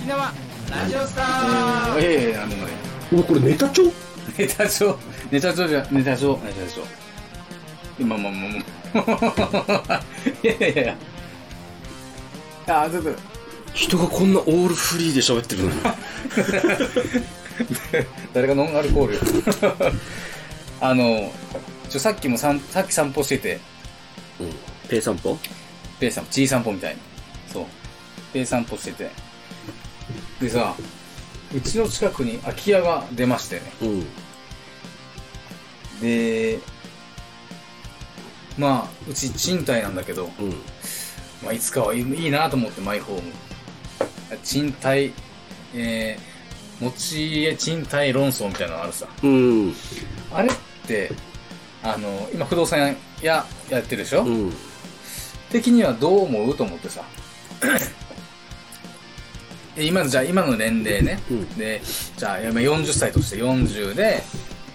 沖縄ラジオスターええあのね、お前これネタ帳？ネタ帳、ネタ帳じゃ、ネタ帳、ネタ帳。今、まあまあまあ。いやいやいや。あ、ちょっと、人がこんなオールフリーで喋ってるのに。誰がノンアルコールよあの、ちょ、さっきもさん、さっき散歩してて、うん。ペイ散歩？ペイ散歩、G 散歩みたいに。そう。ペイ散歩してて。でさ、うちの近くに空き家が出ましてね。うん。で、まあ、うち賃貸なんだけど、うん。まあ、いつかはいいなと思って、マイホーム。賃貸、えー、持ち家賃貸論争みたいなのあるさ。うん。あれって、あの、今不動産屋やってるでしょ、うん。的にはどう思う？と思ってさ。で今の、じゃあ今の年齢ね。うんで、じゃあ今40歳として40で、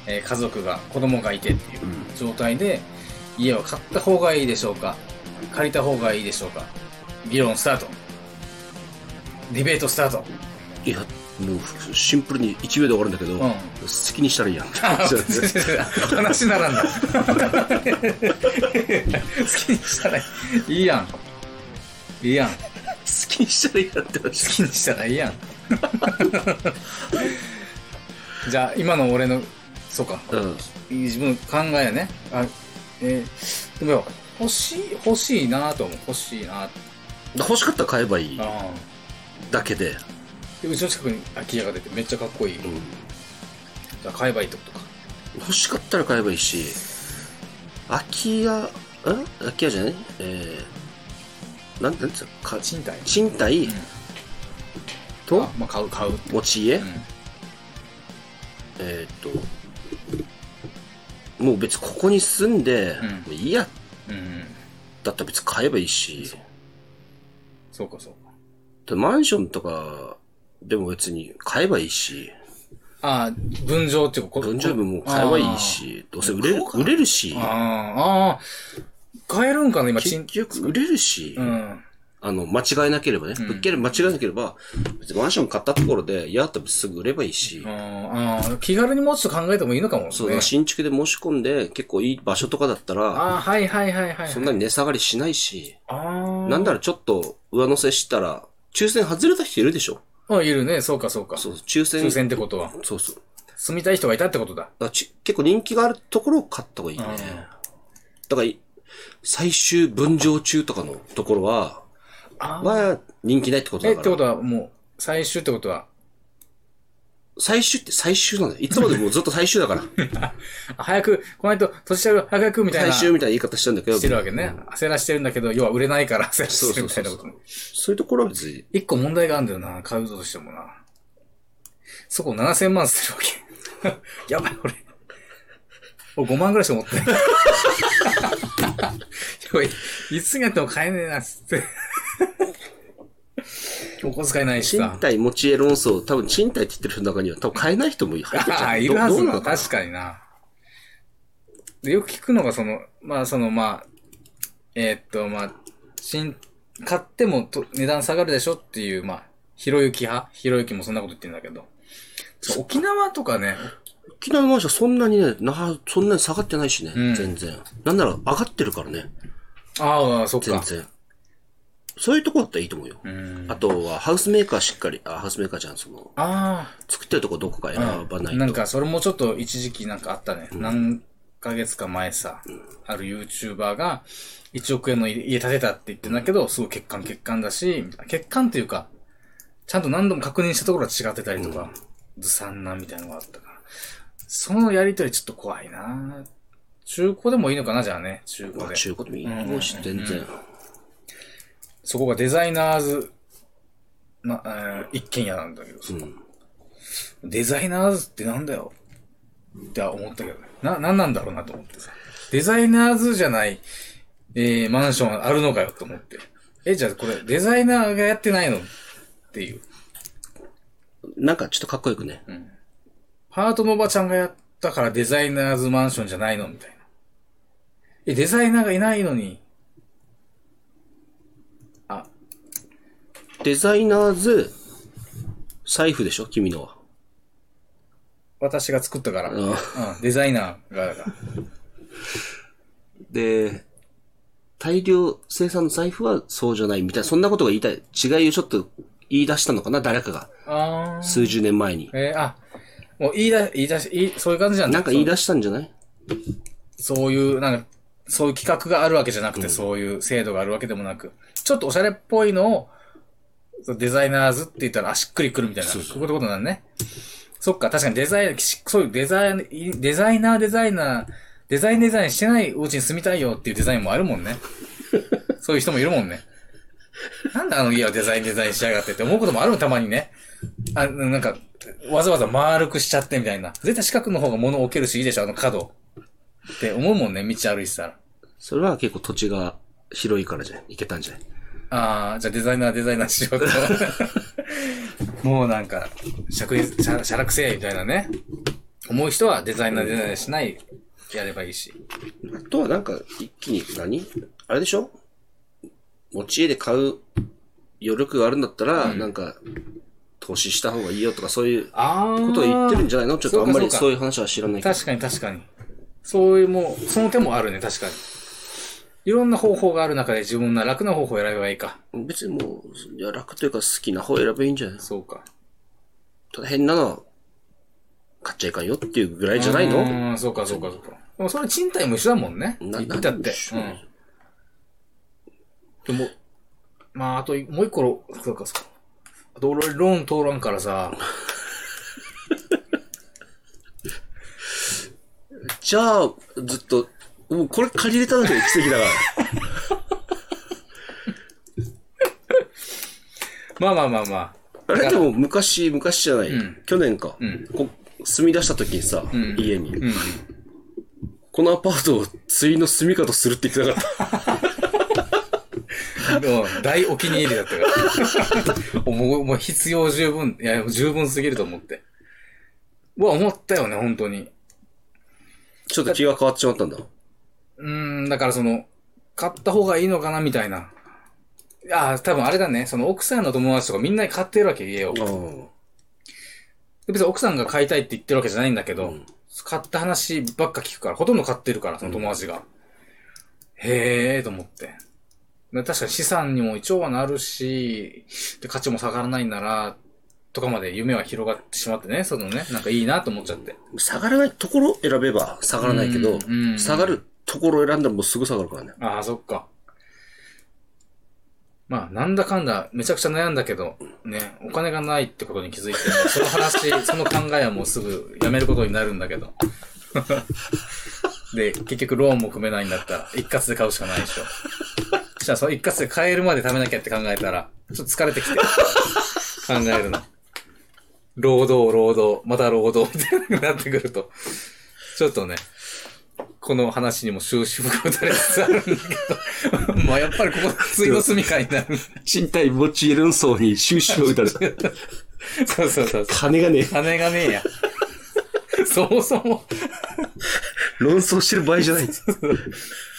えー家族が、子供がいてっていう状態で、家を買った方がいいでしょうか？借りた方がいいでしょうか？議論スタート。ディベートスタート。いや、もう、シンプルに1秒で終わるんだけど、ん好きにしたらいいやん。話にならんだ。好きにしたらいいやん。いいやん。好好きにしたらいいやんって話。きにしたらいいやん。じゃあ、今の俺の、そうか。うん。自分の考えやね。あ、えーでもよ、欲しい、欲しいなと思う。欲しいな欲しかったら買えばいいあだけで。でうちの近くに空き家が出てめっちゃかっこいい。うん。じゃあ買えばいいってことか。欲しかったら買えばいいし、空き家、ん？空き家じゃない？えー、なんうんですかか賃貸。賃貸？うん。と？あ、まあ、買う、買う。持ち家、うん。えーっと、もう別にここに住んで、うん。もういいや、うん。だったら別に買えばいいし、そう。か、そうか。でマンションとかでも別に買えばいいし、ああ、分譲っていうか、こ分譲分も買えばいいし、どうせ売れる売れるし。あ、ーあー、買えるんかな、今、結賃局売れるし、うん。あの、間違えなければね、うん物件で間違えなければ、別にマンション買ったところで、嫌だったらすぐ売ればいいし、あーあー、気軽にもうちょっと考えてもいいのかもね。そうだ、新築で申し込んで、結構いい場所とかだったら、ああ、はいはいはいはい。そんなに値下がりしないし、ああ。なんだらちょっと上乗せしたら、抽選外れた人いるでしょ？あ、いるね。そうかそうか。そう、抽選。抽選ってことは。そうそう。住みたい人がいたってことだ。だ結構人気があるところを買った方がいいね。だから、最終分譲中とかのところは、あは人気ないってことえ、だから。ってことは、もう、最終ってことは、最終って最終なんだよ。いつまでもずっと最終だから。あ 早く、この人、年下が早くみたいな。最終みたいな言い方してるんだけど。してるわけね。焦らしてるんだけど、要は売れないから焦らそうしてるそうそうみたいなことね。そういうところは別に、一個問題があるんだよな、買うとしてもな。そこ7000万するわけ。やばい、俺。俺5万ぐらいしか持ってない。い、いつになっても買えねえな、つって。お小遣いないし賃さ。貸持ち家論争、多分賃貸って言ってる人の中には多分買えない人も入ってる ああ、ん。いるはずなの確かにな。で、よく聞くのが、その、まあ、その、まあ、えーっと、まあ、新、買ってもと値段下がるでしょっていう、まあ、ひろゆき派？ひろゆきもそんなこと言ってるんだけど。沖縄とかね、沖縄のマンションそんなにね、な、そんなに下がってないしね、うん全然。なんなら上がってるからね、ああ、そっか。全然。そういうとこだったらいいと思うよ。うん。あとは、ハウスメーカーしっかり、あ、ハウスメーカーじゃん、その、あ作ってるとこどこか選あ、ばないと。なんか、それもちょっと一時期なんかあったね。何ヶ月か前さ、ある YouTuber が1億円の家建てたって言ってんだけど、すごい欠陥欠陥だし、みたいな欠陥っていうか、ちゃんと何度も確認したところは違ってたりとか、ずさんなみたいなのがあったから。そのやりとりちょっと怖いな中古でもいいのかな、じゃあね、中古で。まあ中古でもいいと思うし、全然。そこがデザイナーズな、えー一軒家なんだけどさ、デザイナーズってなんだよって思ったけどね。な、なんなんだろうなと思ってさ。デザイナーズじゃない、えー、マンションあるのかよと思って。え、じゃあこれデザイナーがやってないの？っていう。なんかちょっとかっこよくね。パートのおばちゃんがやったからデザイナーズマンションじゃないの？みたいな。え、デザイナーがいないのに、あ、デザイナーズ財布でしょ？君のは。私が作ったから。うんうん、デザイナーが。で、大量生産の財布はそうじゃないみたいな、そんなことが言いたい。違いをちょっと言い出したのかな？誰かが。数十年前に。えー、あ、もう言い出、言い出し、言いそういう感じじゃんなんか言い出したんじゃない？そういう、なんか、そういう企画があるわけじゃなくて、そういう制度があるわけでもなく、ちょっとおしゃれっぽいのを、デザイナーズって言ったら、あ、しっくりくるみたいな。そういうことなんね。そっか、確かにデザイナー、しそういうデザイン、デザイナー、デザイナー、デザインデザインしてないお家に住みたいよっていうデザインもあるもんね。そういう人もいるもんね。なんであの家はデザインデザインしやがってって思うこともあるの、たまにね。あ、なんか、わざわざ丸くしちゃってみたいな。絶対四角の方が物置けるしいいでしょ、あの角。って思うもんね、道歩いてたら。それは結構土地が広いからじゃないいけたんじゃない？ああ、じゃあデザイナーデザイナーしようと。もうなんか、尺に、しゃ、しゃらくせえみたいなね。思う人はデザイナーデザイナーしない、やればいいし。あとはなんか、一気に何？あれでしょ？持ち家で買う余力があるんだったら、なんか、投資した方がいいよとかそういう。ことを言ってるんじゃないの？ちょっとあんまりそういう。話は知らないけど。確かに確かに。そういうもう、その手もあるね、確かに。いろんな方法がある中で自分の楽な方法を選べばいいか。別にもう、いや楽というか好きな方選べばいいんじゃない？そうか。ただ変なのは、買っちゃいかんよっていうぐらいじゃないの？うん、そうかそうかそうか。でもそれ賃貸も一緒だもんね。な言ったって。うん。でも、まあ、あと、もう一個ロ、そうかそうか。あと俺ローン通らんからさ、じゃあ、ずっと、もうこれ借りれただけで奇跡だから。まあまあまあまあ。あれでも昔、昔じゃない、うん去年か、んこ。住み出した時にさ、ん家に、うん。このアパートを釣りの住みかとするって言ってなかった？大お気に入りだったから。もう、もう必要十分、いや、十分すぎると思って。うわ、思ったよね、本当に。ちょっと気が変わってしまったんだ。うーん、だからその、買った方がいいのかな、みたいな。いや、多分あれだね、その奥さんの友達とかみんなに買ってるわけ、家を。あ別に奥さんが買いたいって言ってるわけじゃないんだけど、買った話ばっか聞くから、ほとんど買ってるから、その友達が。へえーと思って。で確かに資産にも一応はなるし、で、価値も下がらないんなら、とかまで夢は広がってしまってね、そのね、なんかいいなと思っちゃって。下がらないところ選べば下がらないけど、下がるところを選んだらもうすぐ下がるからね。ああ、そっか。まあ、なんだかんだ、めちゃくちゃ悩んだけど、ね、お金がないってことに気づいて、その話、その考えはもうすぐやめることになるんだけど。で、結局ローンも組めないんだったら、一括で買うしかないでしょ。じゃあ、その一括で買えるまで貯めなきゃって考えたら、ちょっと疲れてきて、考えるの。労働、労働、また労働みたいになってくると、ちょっとね、この話にも終止符が打たれつつあるんだけど、まあやっぱりここ、ついの住みかになる。賃貸持ち論争に収集を打たれた。そうそうそうそう。金がねえ。金がねえや。そもそも、論争してる場合じゃない。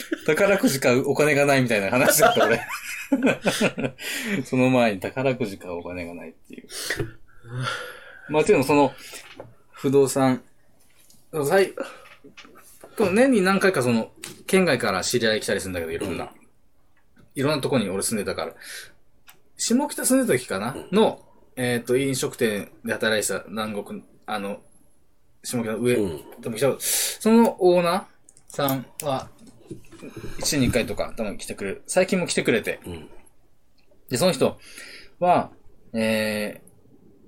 宝くじ買うお金がないみたいな話だった俺。その前に宝くじ買うお金がないっていう。まあ、ていうのその、不動産、最、年に何回かその、県外から知り合い来たりするんだけど、いろんな。いろんなとこに俺住んでたから。下北住んでた時かな？の、えっ、と、飲食店で働いてた南国、あの、下北の上、うんそのオーナーさんは、1年に1回とか、多分来てくれる。最近も来てくれて。んで、その人は、え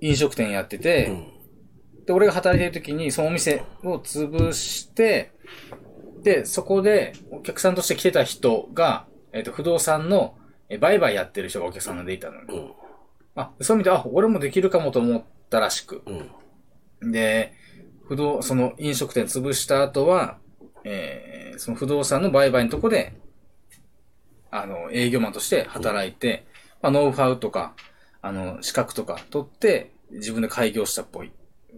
ー、飲食店やってて、うん。で、俺が働いてる時に、そのお店を潰して、で、そこでお客さんとして来てた人が、えっ、と、不動産のえー売買やってる人がお客さんでいたのね。うん。あ、そういう意味で、あ、俺もできるかもと思ったらしく。うん。で、不動、その飲食店潰した後は、えー、その不動産の売買のとこで、あの、営業マンとして働いて、まあ、ノウハウとか、あの、資格とか取って、自分で開業したっぽい。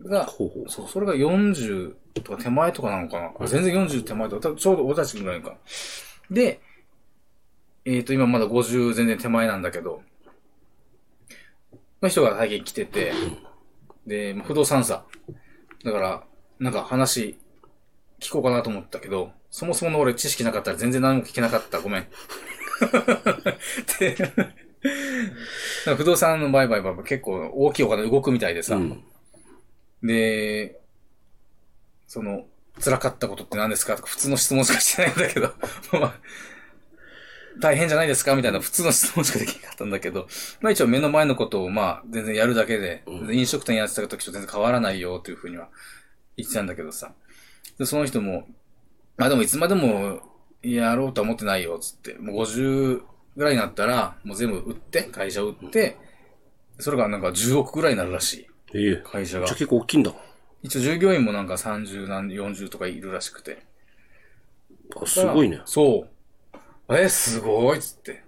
が、ほうほうそう、それが40とか手前とかなのかな。あ全然40手前とか、ちょうど俺たちぐらいか。で、えっ、と、今まだ50全然手前なんだけど、の人が最近来てて、で、まあ不動産さ。だから、なんか話、聞こうかなと思ったけど、そもそもの俺知識なかったら全然何も聞けなかった。ごめん。で、不動産の売買は結構大きいお金動くみたいでさ。うん。で、その、辛かったことって何ですか？とか普通の質問しかしてないんだけど、まあ大変じゃないですか？みたいな普通の質問しかできなかったんだけど、まあ一応目の前のことをまあ全然やるだけで、うん飲食店やってた時と全然変わらないよというふうには言ってたんだけどさ。で、その人も、まあでもいつまでもやろうとは思ってないよ、つって。もう50ぐらいになったら、もう全部売って、会社売って、それがなんか10億ぐらいになるらしい。ええ会社がじゃあ。結構大きいんだ。一応従業員もなんか30何、40とかいるらしくて。あ、すごいね。そう。え、すごいっつって。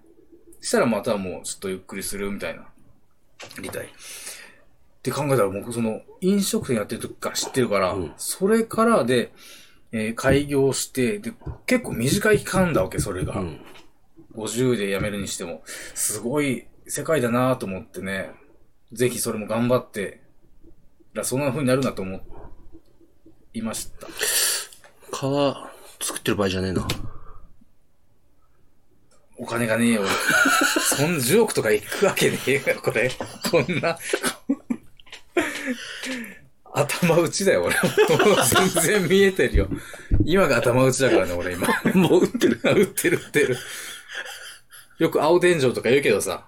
したらまたもうちょっとゆっくりするみたいな。理解。って考えたらもうその飲食店やってる時から知ってるから、うんそれからで、えー開業して、で、結構短い期間だわけ、それが。うん。50で辞めるにしても、すごい世界だなと思ってね、ぜひそれも頑張って、らそんな風になるなと思いました。皮作ってる場合じゃねえな。お金がねえよ、俺。そんな10億とか行くわけねえよ、これ。こんな。頭打ちだよ、俺。もう全然見えてるよ。今が頭打ちだからね、俺今。もう売ってる。打ってる打ってる。よく青天井とか言うけどさ。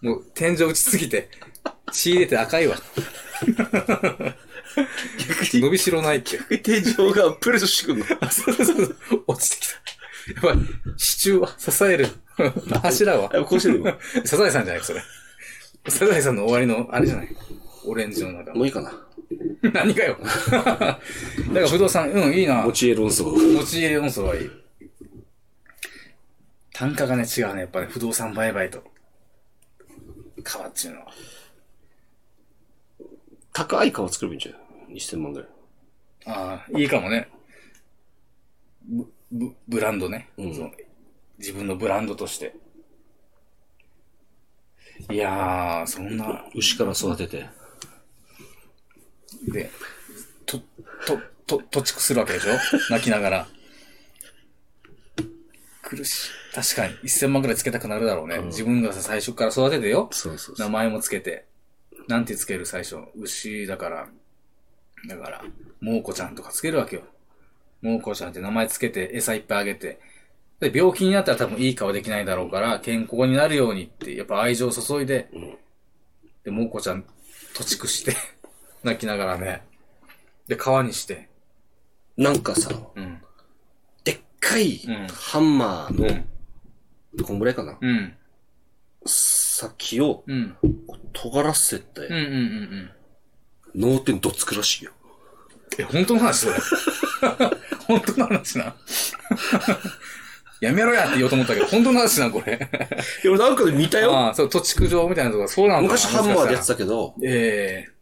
もう天井打ちすぎて、血入れて赤いわ。伸びしろないって。天井がプレスしてくんの？あそうそうそう。落ちてきた。やばい。支柱は支える。柱は。あ、こうしてるよ。サザエさんじゃないそれ。サザエさんの終わりの、あれじゃない？オレンジの中もういいかな。何かよ。だから不動産、うん、いいな。持ち家論争。持ち家論争はいい。単価がね、違うね。やっぱね、不動産売買と。川っていうのは。高い皮作ればいいんじゃん。2000万ぐらい。ああ、いいかもね。ブ、ブ、ブランドね。うんその自分のブランドとして。いやー、そんな、牛から育てて。で、と、と、と、土地くするわけでしょ？泣きながら。苦しい。確かに、1000万くらいつけたくなるだろうね。うん自分がさ、最初から育ててよ。そうそうそう。名前もつけて。なんてつける最初。牛だから。だから、もうこちゃんとかつけるわけよ。もうこちゃんって名前つけて、餌いっぱいあげて。で、病気になったら多分いい顔できないだろうから、健康になるようにって、やっぱ愛情を注いで、んで、もうこちゃん、土地くして、泣きながらね。で、川にして。なんかさ、うん。でっかいうんハンマーうん。の、こんぐらいかな。うん。先をうん。尖らせて、うんうんうんうん。脳天どつくらしいよ。え、本当の話それ？本当の話な。やめろやって言おうと思ったけど、本当の話な、これ。いや、俺なんかで見たよ。ああ、そう、土地区上みたいなとこそうなのかな昔ハンマーでやってた。たけど、ええ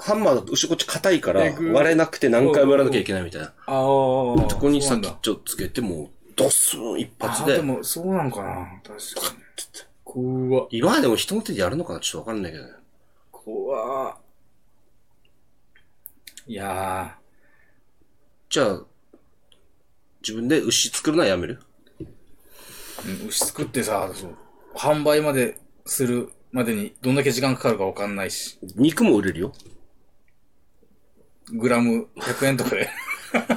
ハンマーだと後ろこっち硬いからえぐ割れなくて何回もやらなきゃいけないみたいな。ああ。そこに先っちょつけて、もう、ドスン一発あで。でも、そうなんかな。確かに。怖っ。今でも人の手でやるのかなちょっとわかんないけどね。怖っ。いやじゃあ、自分で牛作るのはやめる？牛作ってさ、販売までするまでにどんだけ時間かかるかわかんないし、肉も売れるよ。グラム100円とかで。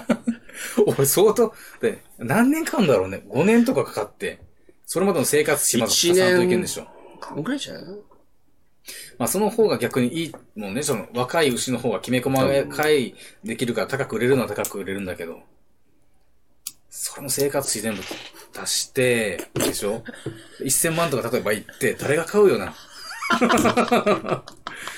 俺相当、で、何年かかんだろうね。5年とかかかって、それまでの生活費まず一足さんと年いけんでしょ。こんぐらいじゃない？まあその方が逆にいいもんね。その若い牛の方がきめ細かいできるから高く売れるのは高く売れるんだけど。それも生活費全部足して、でしょ ?1000 万とか例えば言って、誰が買うよな？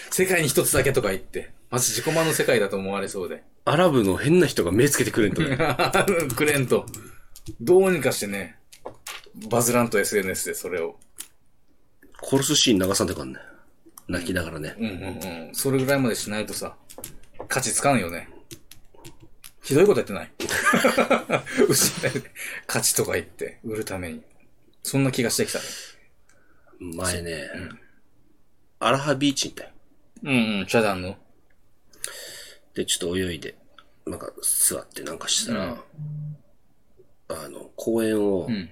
世界に一つだけとか言って。まず自己満の世界だと思われそうで。アラブの変な人が目つけてくれんとね。くれんと。どうにかしてね、バズらんと SNS でそれを。殺すシーン流さんといかんね。泣きながらね。うんうんうん。それぐらいまでしないとさ、価値つかんよね。ひどいことやってない失い価値とか言って、売るために。そんな気がしてきたね。前ね、アラハビーチに行ったよ。うんうん、チャダンの。で、ちょっと泳いで、なんか座ってなんかしたら、あの、公園を、ん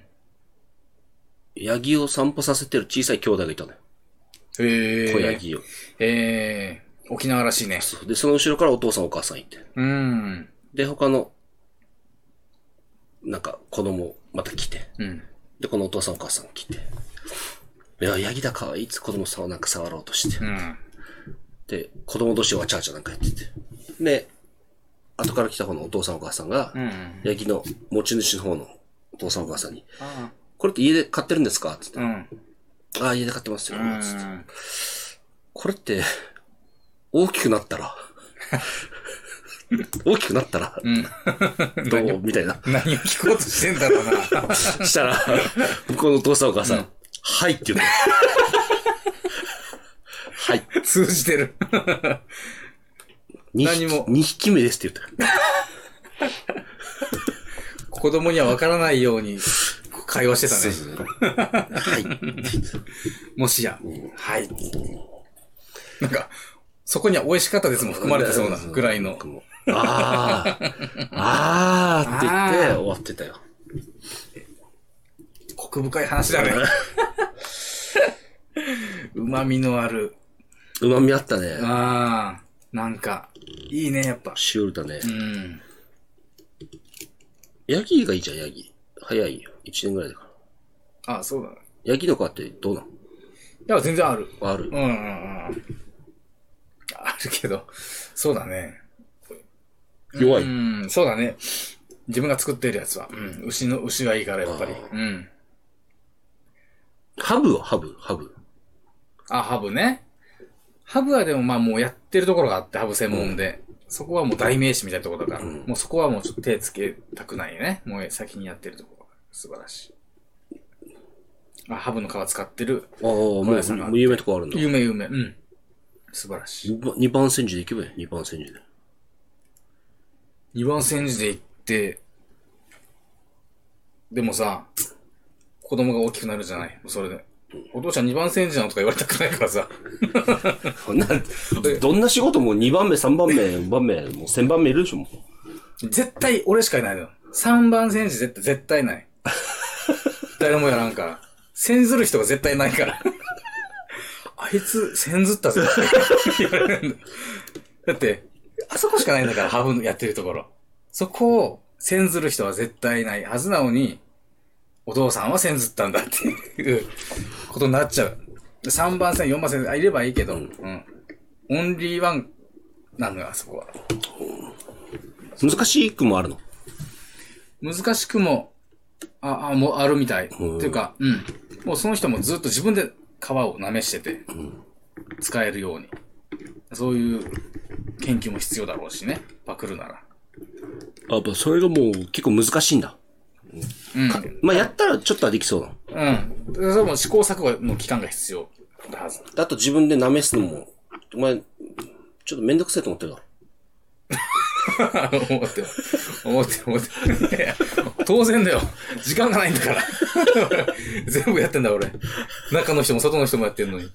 ヤギを散歩させてる小さい兄弟がいたのよ。へえ。小ヤギを。へえ。沖縄らしいね。で、その後ろからお父さんお母さんいて。うん。で、他の、なんか子供また来て。うん。で、このお父さんお母さん来て。いや、ヤギだかわいいっつって子供さんをなんか触ろうとしてう。ん。で、子供同士はわちゃわちゃなんかやってて。で、後から来た方のお父さんお母さんが、うん。ヤギの持ち主の方のお父さんお母さんに、あこれって家で飼ってるんですか？つって。あ。うん。ああ、家で飼ってますよ。うつってん。これって、大きくなったら、大きくなったら、うん。どう？みたいな。何を聞こうとしてんだろうな。したら、向こうのお父さんお母さん、はいって言うの。はい。通じてる。2何も匹、二匹目ですって言った。子供には分からないように会話してたね。はい。もしや。はい。なんか、そこには美味しかったですも含まれてそうなぐらいの。ああ、ああって言って終わってたよ。コク深い話だね。旨味のある。うまみあったね。ああ、なんか、いいね、やっぱ。シオルだねう。ん。ヤギがいいじゃん、ヤギ。早いよ。1年ぐらいだから。ああ、そうだね。ヤギの子ってどうなん？いや、全然ある。あるうんうんうん。あるけど、そうだね。弱い。うん、そうだね。自分が作ってるやつは。うん。牛の、牛がいいから、やっぱり。うん。ハブはハブ、ハブ。あ、ハブね。ハブはでもまあもうやってるところがあって、ハブ専門で。そこはもう代名詞みたいなところだから、もうそこはもうちょっと手つけたくないよね。もう先にやってるところが素晴らしい。あ、ハブの皮使ってる。ああ、もう、有名なとこあるんだ。有名有名。うん。素晴らしい。2番煎じで行けばいい。2番煎じで。二番煎じで行って、でもさ、子供が大きくなるじゃないそれで。お父ちゃん二番煎じなのとか言われたくないからさ。などんな仕事も2番目、3番目、4番目、もう1000番目いるでしょ、もう。絶対俺しかいないのよ。三番煎じ絶対、絶対ない。誰もやらんから。煎ずる人が絶対ないから。あいつ、煎ずったぞって言われるんだ。だって、あそこしかないんだから、ハブやってるところ。そこを、煎ずる人は絶対いないはずなのに、お父さんは煎ずったんだっていうことになっちゃう。3番線、4番線、あ、いればいいけど、うん。オンリーワンなのよ、あそこは。難しい句もあるの？難しくも、あ、あ、もうあるみたい。ってんいうか、うん。もうその人もずっと自分で皮を舐めしてて、使えるように。そういう研究も必要だろうしね。パクるなら。あ、やっぱそれがもう結構難しいんだ。うん。まあ、やったらちょっとはできそうだ。うん。それも試行錯誤の期間が必要だはず。あと自分で舐めすのも、お前、ちょっとめんどくせえと思ってるだろ。思ってる。思ってる、思ってる。いや当然だよ。時間がないんだから。全部やってんだ、俺。中の人も外の人もやってんのに。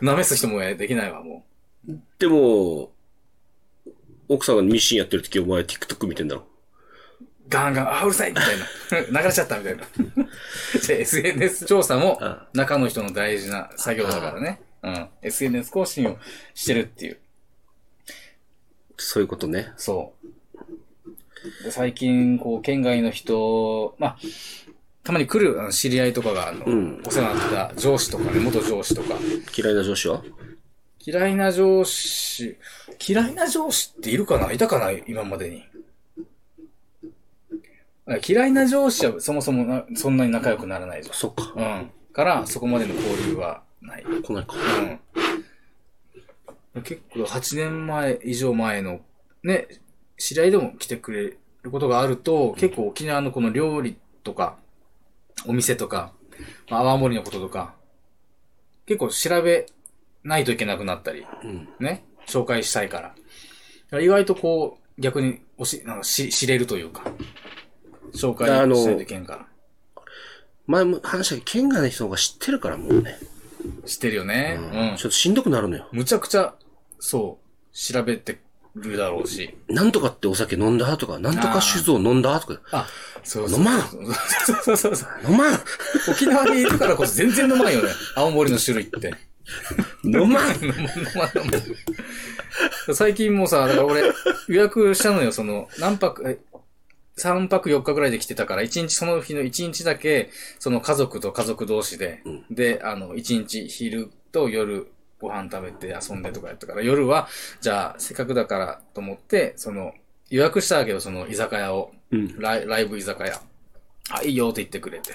舐めす人もできないわ、もでも、奥さんがミシンやってる時お前 TikTok 見てんだろ。う。ガンガン、あ、うるさいみたいな。流れちゃったみたいな。じゃあ SNS 調査もあ中の人の大事な作業だからね。うん。SNS 更新をしてるっていう。そういうことね。そう。で最近、こう、県外の人、まあ、たまに来るあの知り合いとかが、あの、んお世話になった上司とかね、元上司とか。嫌いな上司は？嫌いな上司、嫌いな上司っているかな？いたかな？今までに。あ嫌いな上司はそもそもなそんなに仲良くならないじそっか。うん。から、そこまでの交流はない。来ないか。うん。結構8年前以上前のね、知り合いでも来てくれることがあると、結構沖縄のこの料理とか、お店とか、まあ泡盛のこととか、結構調べないといけなくなったり、うん。ね、紹介したいから。だから意外とこう、逆におし、なんかし知れるというか、紹介しないといけんから。前も話したけど、県外の人が知ってるからもうね。知ってるよね。うん。ちょっとしんどくなるのよ。むちゃくちゃ、そう、調べてるだろうし。なんとかってお酒飲んだとか、なんとか酒造飲んだとか、あ、そうそう。飲まんそうそうそう。飲まん沖縄にいるからこそ全然飲まんよね。青森の種類って。飲まん飲まん飲まん飲まん。最近もさ、だから俺予約したのよ、その、何泊、え3泊4日ぐらいで来てたから、1日その日の1日だけ、その家族と家族同士で、で、あの、1日昼と夜ご飯食べて遊んでとかやったから、夜は、じゃあ、せっかくだからと思って、その、予約したわけど、その居酒屋を。うんライライブ居酒屋。あ、いいよって言ってくれて。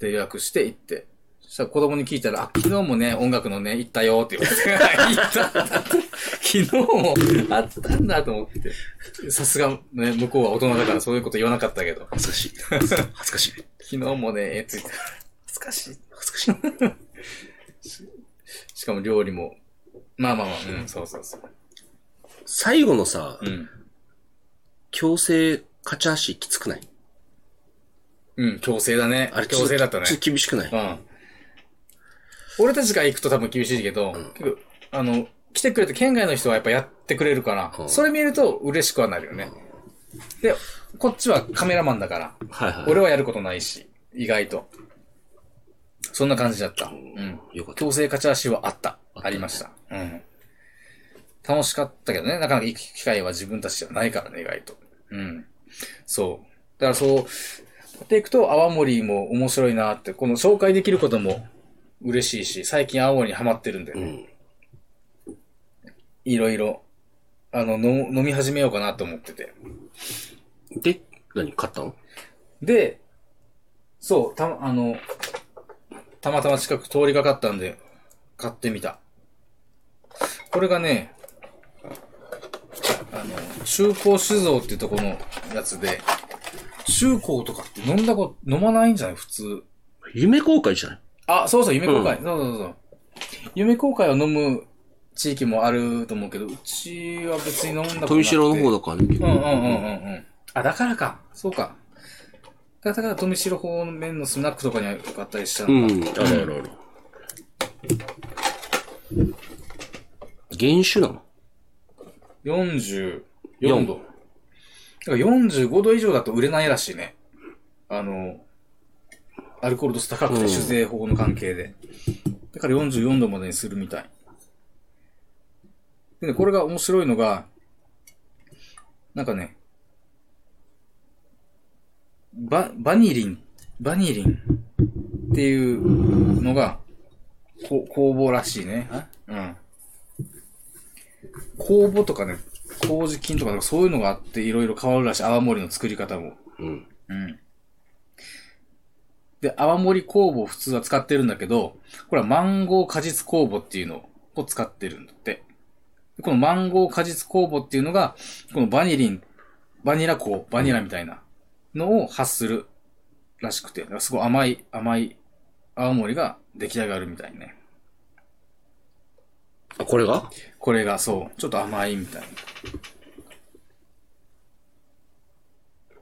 で、予約して行って。そしたら子供に聞いたら、あ、昨日もね、音楽のね、行ったよって言われて。行ったんだ。昨日もあったんだと思って。さすが、ね、向こうは大人だからそういうこと言わなかったけど。恥ずかしい。恥ずかしい。昨日もね、ついて。恥ずかしい。恥ずかしい。しかも料理も。まあまあまあ、うん、そうそうそう。最後のさ、うん。強制勝ち足きつくない？うん、強制だね。あれ強制だったねちょっ。と厳しくない？うん。俺たちが行くと多分厳しいけど、結構、あの、来てくれて県外の人はやっぱやってくれるから、うんそれ見ると嬉しくはなるよね。で、こっちはカメラマンだから、はいはい。俺はやることないし、意外と。そんな感じだった。うん。よかった。強制勝ち足はあった。ありました。うん。楽しかったけどね、なかなか行く機会は自分たちじゃないからね、意外と。うん。そう。だからそう、やっていくと、泡盛も面白いなって、この紹介できることも嬉しいし、最近泡盛にハマってるんで、うん。いろいろ、あの、飲飲み始めようかなと思ってて。で、何買ったの？で、そう、た、あの、たまたま近く通りかかったんで、買ってみた。これがね、あの、中高酒造っていうとこのやつで、中高とかって飲んだこと、飲まないんじゃない？普通。夢公開じゃない？あ、そうそう、夢公開。そうそうそう。夢公開を飲む地域もあると思うけど、うちは別に飲んだことなくて。富城の方だからね。うんうんうんうんうん。あ、だからか。そうか。だから、富城方面のスナックとかにあったりしたうのか。ん。あるあるある。原酒なの？44度。だから45度以上だと売れないらしいね。あの、アルコール度数高くうんて酒税法の関係で。だから44度までにするみたい。でね、これが面白いのが、なんかね、バ、バニリン、バニリンっていうのが、こ工房らしいね。うん。酵母とかね、麹菌とかそういうのがあっていろいろ変わるらしい。泡盛の作り方も。うん。うん。で、泡盛酵母を普通は使ってるんだけど、これはマンゴー果実酵母っていうのを使ってるんだって。でこのマンゴー果実酵母っていうのが、このバニリン、バニラ香、バニラみたいなのを発するらしくて、すごい甘い、甘い泡盛が出来上がるみたいね。あ、これが？これがそう、ちょっと甘いみたいな。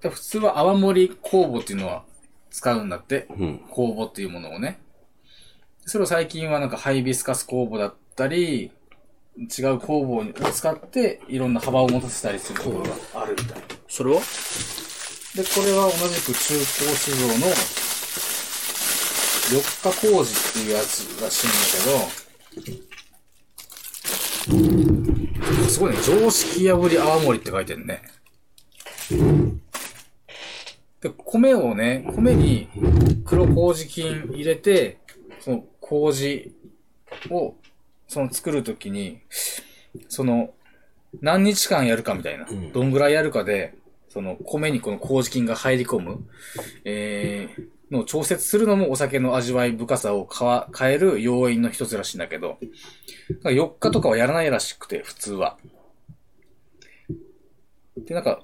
で普通は泡盛酵母っていうのは使うんだって。うん。酵母っていうものをね。それを最近はなんかハイビスカス酵母だったり、違う酵母を使っていろんな幅を持たせたりするところがあるみたい。それはで、これは同じく中高酒造の4日麹っていうやつらしいんだけど、すごいね、常識破り泡盛って書いてるね。で、米をね、米に黒麹菌入れて、その麹を、その作るときに、その、何日間やるかみたいな、んどんぐらいやるかで、その米にこの麹菌が入り込む、えー、のを調節するのもお酒の味わい深さを変える要因の一つらしいんだけど、なんか4日とかはやらないらしくて、普通は。で、なんか、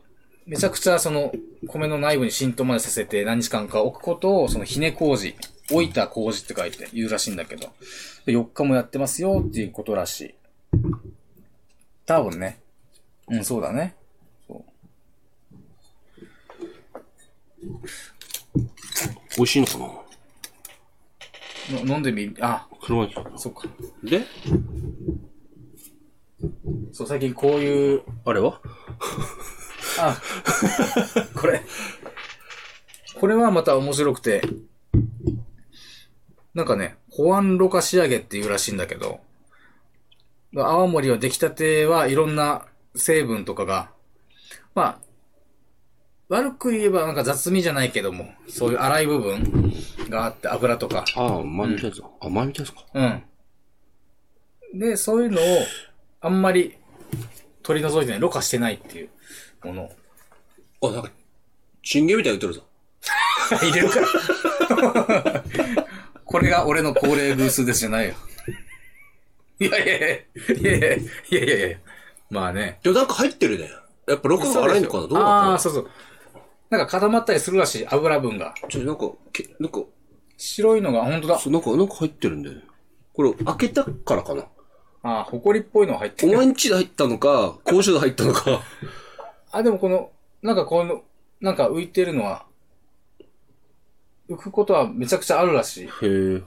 めちゃくちゃその、米の内部に浸透までさせて何日間か置くことを、そのひね麹、置いた麹って書いて言うらしいんだけど、で4日もやってますよっていうことらしい。多分ね。うん、そうだね。美味しいのかな？の飲んでみ、あ、車に来た。そっか。で、そう、最近こういう、あれは？あ、これ。これはまた面白くて、なんかね、保安ろ過仕上げっていうらしいんだけど、泡盛は出来たてはいろんな成分とかが、まあ、悪く言えばなんか雑味じゃないけども、そういう粗い部分があって油とか、ああ、前見たやつだ。あ、前見たやつか。うん。で、そういうのをあんまり取り除いてない、ろ過してないっていうものをあ、なんか、チンゲみたいに言ってるぞ。入れるから。これが俺の高齢偶数ですじゃないよ。いやいやいやいやいやいやいやいやまあね。でもなんか入ってるね。やっぱ録画が荒いのかな？どうなのああそうそう。なんか固まったりするらしい、油分が。ちょ、なんか、けなんか、白いのが、本当だ。そう、なんか、なんか入ってるんだよね。これ、開けたからかな。ああ、埃っぽいのが入ってる。お前んちで入ったのか、公衆で入ったのか。あ、でもこの、なんかこの、なんか浮いてるのは、浮くことはめちゃくちゃあるらしい。へえ。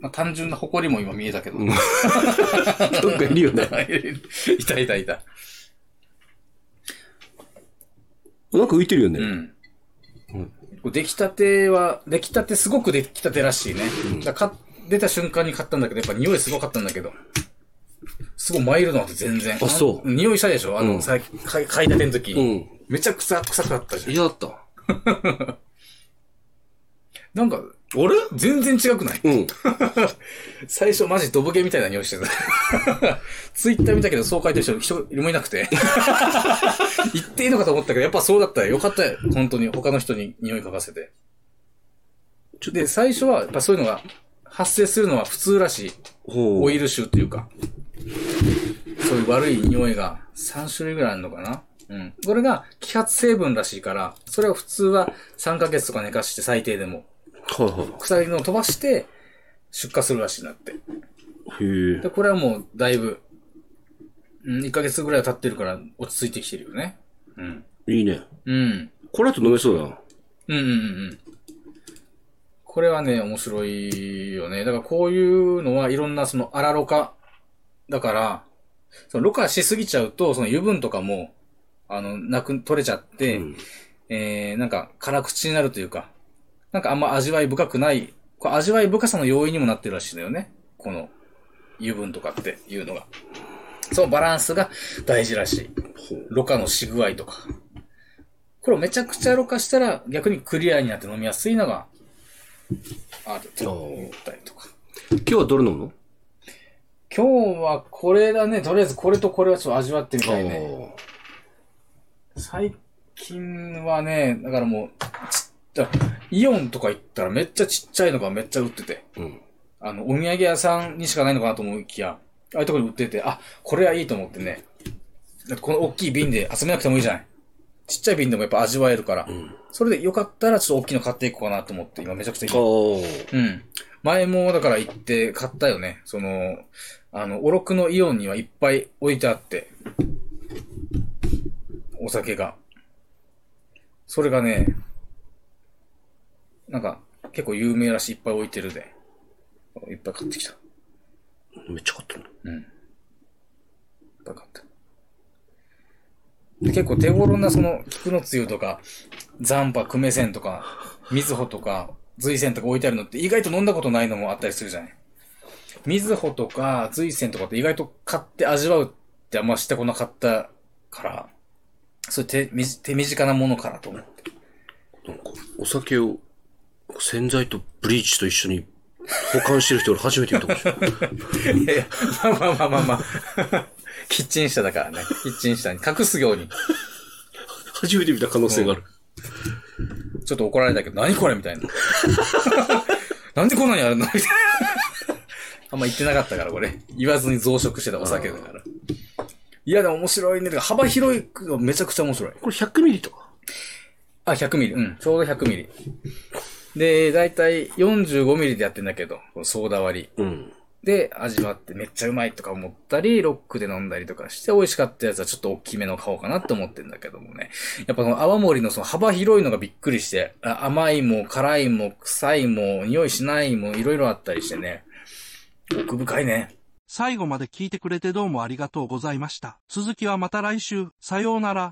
まあ、単純な埃も今見えたけど。なん かいるよね。いたいたいた。なんか浮いてるよね。うん。出来たては、出来たてすごく出来たてらしいね。だからか出た瞬間に買ったんだけど、やっぱ匂いすごかったんだけど。すごいマイルドなんて全然。あそう匂いしたでしょ？あの、うん買い買いたての時。うん。めちゃくちゃ臭かったじゃん。嫌だった。なんか、あれ全然違くない？うん。最初マジドブゲみたいな匂いしてた。ツイッター見たけどそう書いてる人一人もいなくて。言っていいのかと思ったけど、やっぱそうだったよ。よかったよ。本当に他の人に匂い嗅がせて。で、最初はやっぱそういうのが発生するのは普通らしい。オイル臭っていうか。そういう悪い匂いが3種類ぐらいあるのかな？うん。これが揮発成分らしいから、それを普通は3ヶ月とか寝かして最低でも。はいは臭いのを飛ばして出荷するらしいなって。い。へえ。で、これはもうだいぶ、うん、1ヶ月ぐらい経ってるから落ち着いてきてるよね。うん。いいね。うん。これだと飲めそうだな。うんうんうんうん。これはね、面白いよね。だからこういうのはいろんなその荒ろ過だから、そのろ過しすぎちゃうと、その油分とかも、あの、なく、取れちゃって、うんえー、なんか辛口になるというか、なんかあんま味わい深くない、これ味わい深さの要因にもなってるらしいんだよね。この油分とかっていうのが。そのバランスが大事らしい。ろ過のし具合とか。これをめちゃくちゃろ過したら逆にクリアになって飲みやすいのがあると言ったりとか。今日はどれ飲むの？今日はこれだね。とりあえずこれとこれはちょっと味わってみたいね。最近はね、だからもう、ちっイオンとか行ったらめっちゃちっちゃいのがめっちゃ売ってて。うん。あの、お土産屋さんにしかないのかなと思いきや、ああいうところに売ってて、あ、これはいいと思ってね。だってこの大きい瓶で集めなくてもいいじゃない。ちっちゃい瓶でもやっぱ味わえるから。んそれでよかったらちょっと大きいの買っていこうかなと思って、今めちゃくちゃいい。おうん。前もだから行って買ったよね。その、あの、おろくのイオンにはいっぱい置いてあって。お酒が。それがね、なんか、結構有名らしいいっぱい置いてるで。いっぱい買ってきた。めっちゃ買ってるうん。いっぱい買った。で結構手頃なその、菊のつゆとか、残波、久米線とか、みずほとか、随線とか置いてあるのって意外と飲んだことないのもあったりするじゃない。みずほとか、随線とかって意外と買って味わうってあんましてこなかったから、そう手手短なものかなと思って。なんか、お酒を洗剤とブリーチと一緒に保管してる人俺初めて見たかもしれない。いやいや、まあまあまあまあまあ。キッチン下だからね。キッチン下に隠すように。初めて見た可能性がある。ちょっと怒られたけど、何これみたいな。なんでこんなにあるの？みたいな。あんま言ってなかったから、これ。言わずに増殖してたお酒だから。いや、でも面白いね。幅広いのめちゃくちゃ面白い。これ100ミリとか？あ、100ミリ。うん。ちょうど100ミリ。で、だいたい45ミリでやってんだけど、ソーダ割り。うん。で、味わってめっちゃうまいとか思ったり、ロックで飲んだりとかして、美味しかったやつはちょっと大きめの買おうかなって思ってんだけどもね。やっぱその泡盛のその幅広いのがびっくりして、あ甘いも辛いも臭いも匂いしないもいろいろあったりしてね。奥深いね。最後まで聞いてくれてどうもありがとうございました。続きはまた来週。さようなら。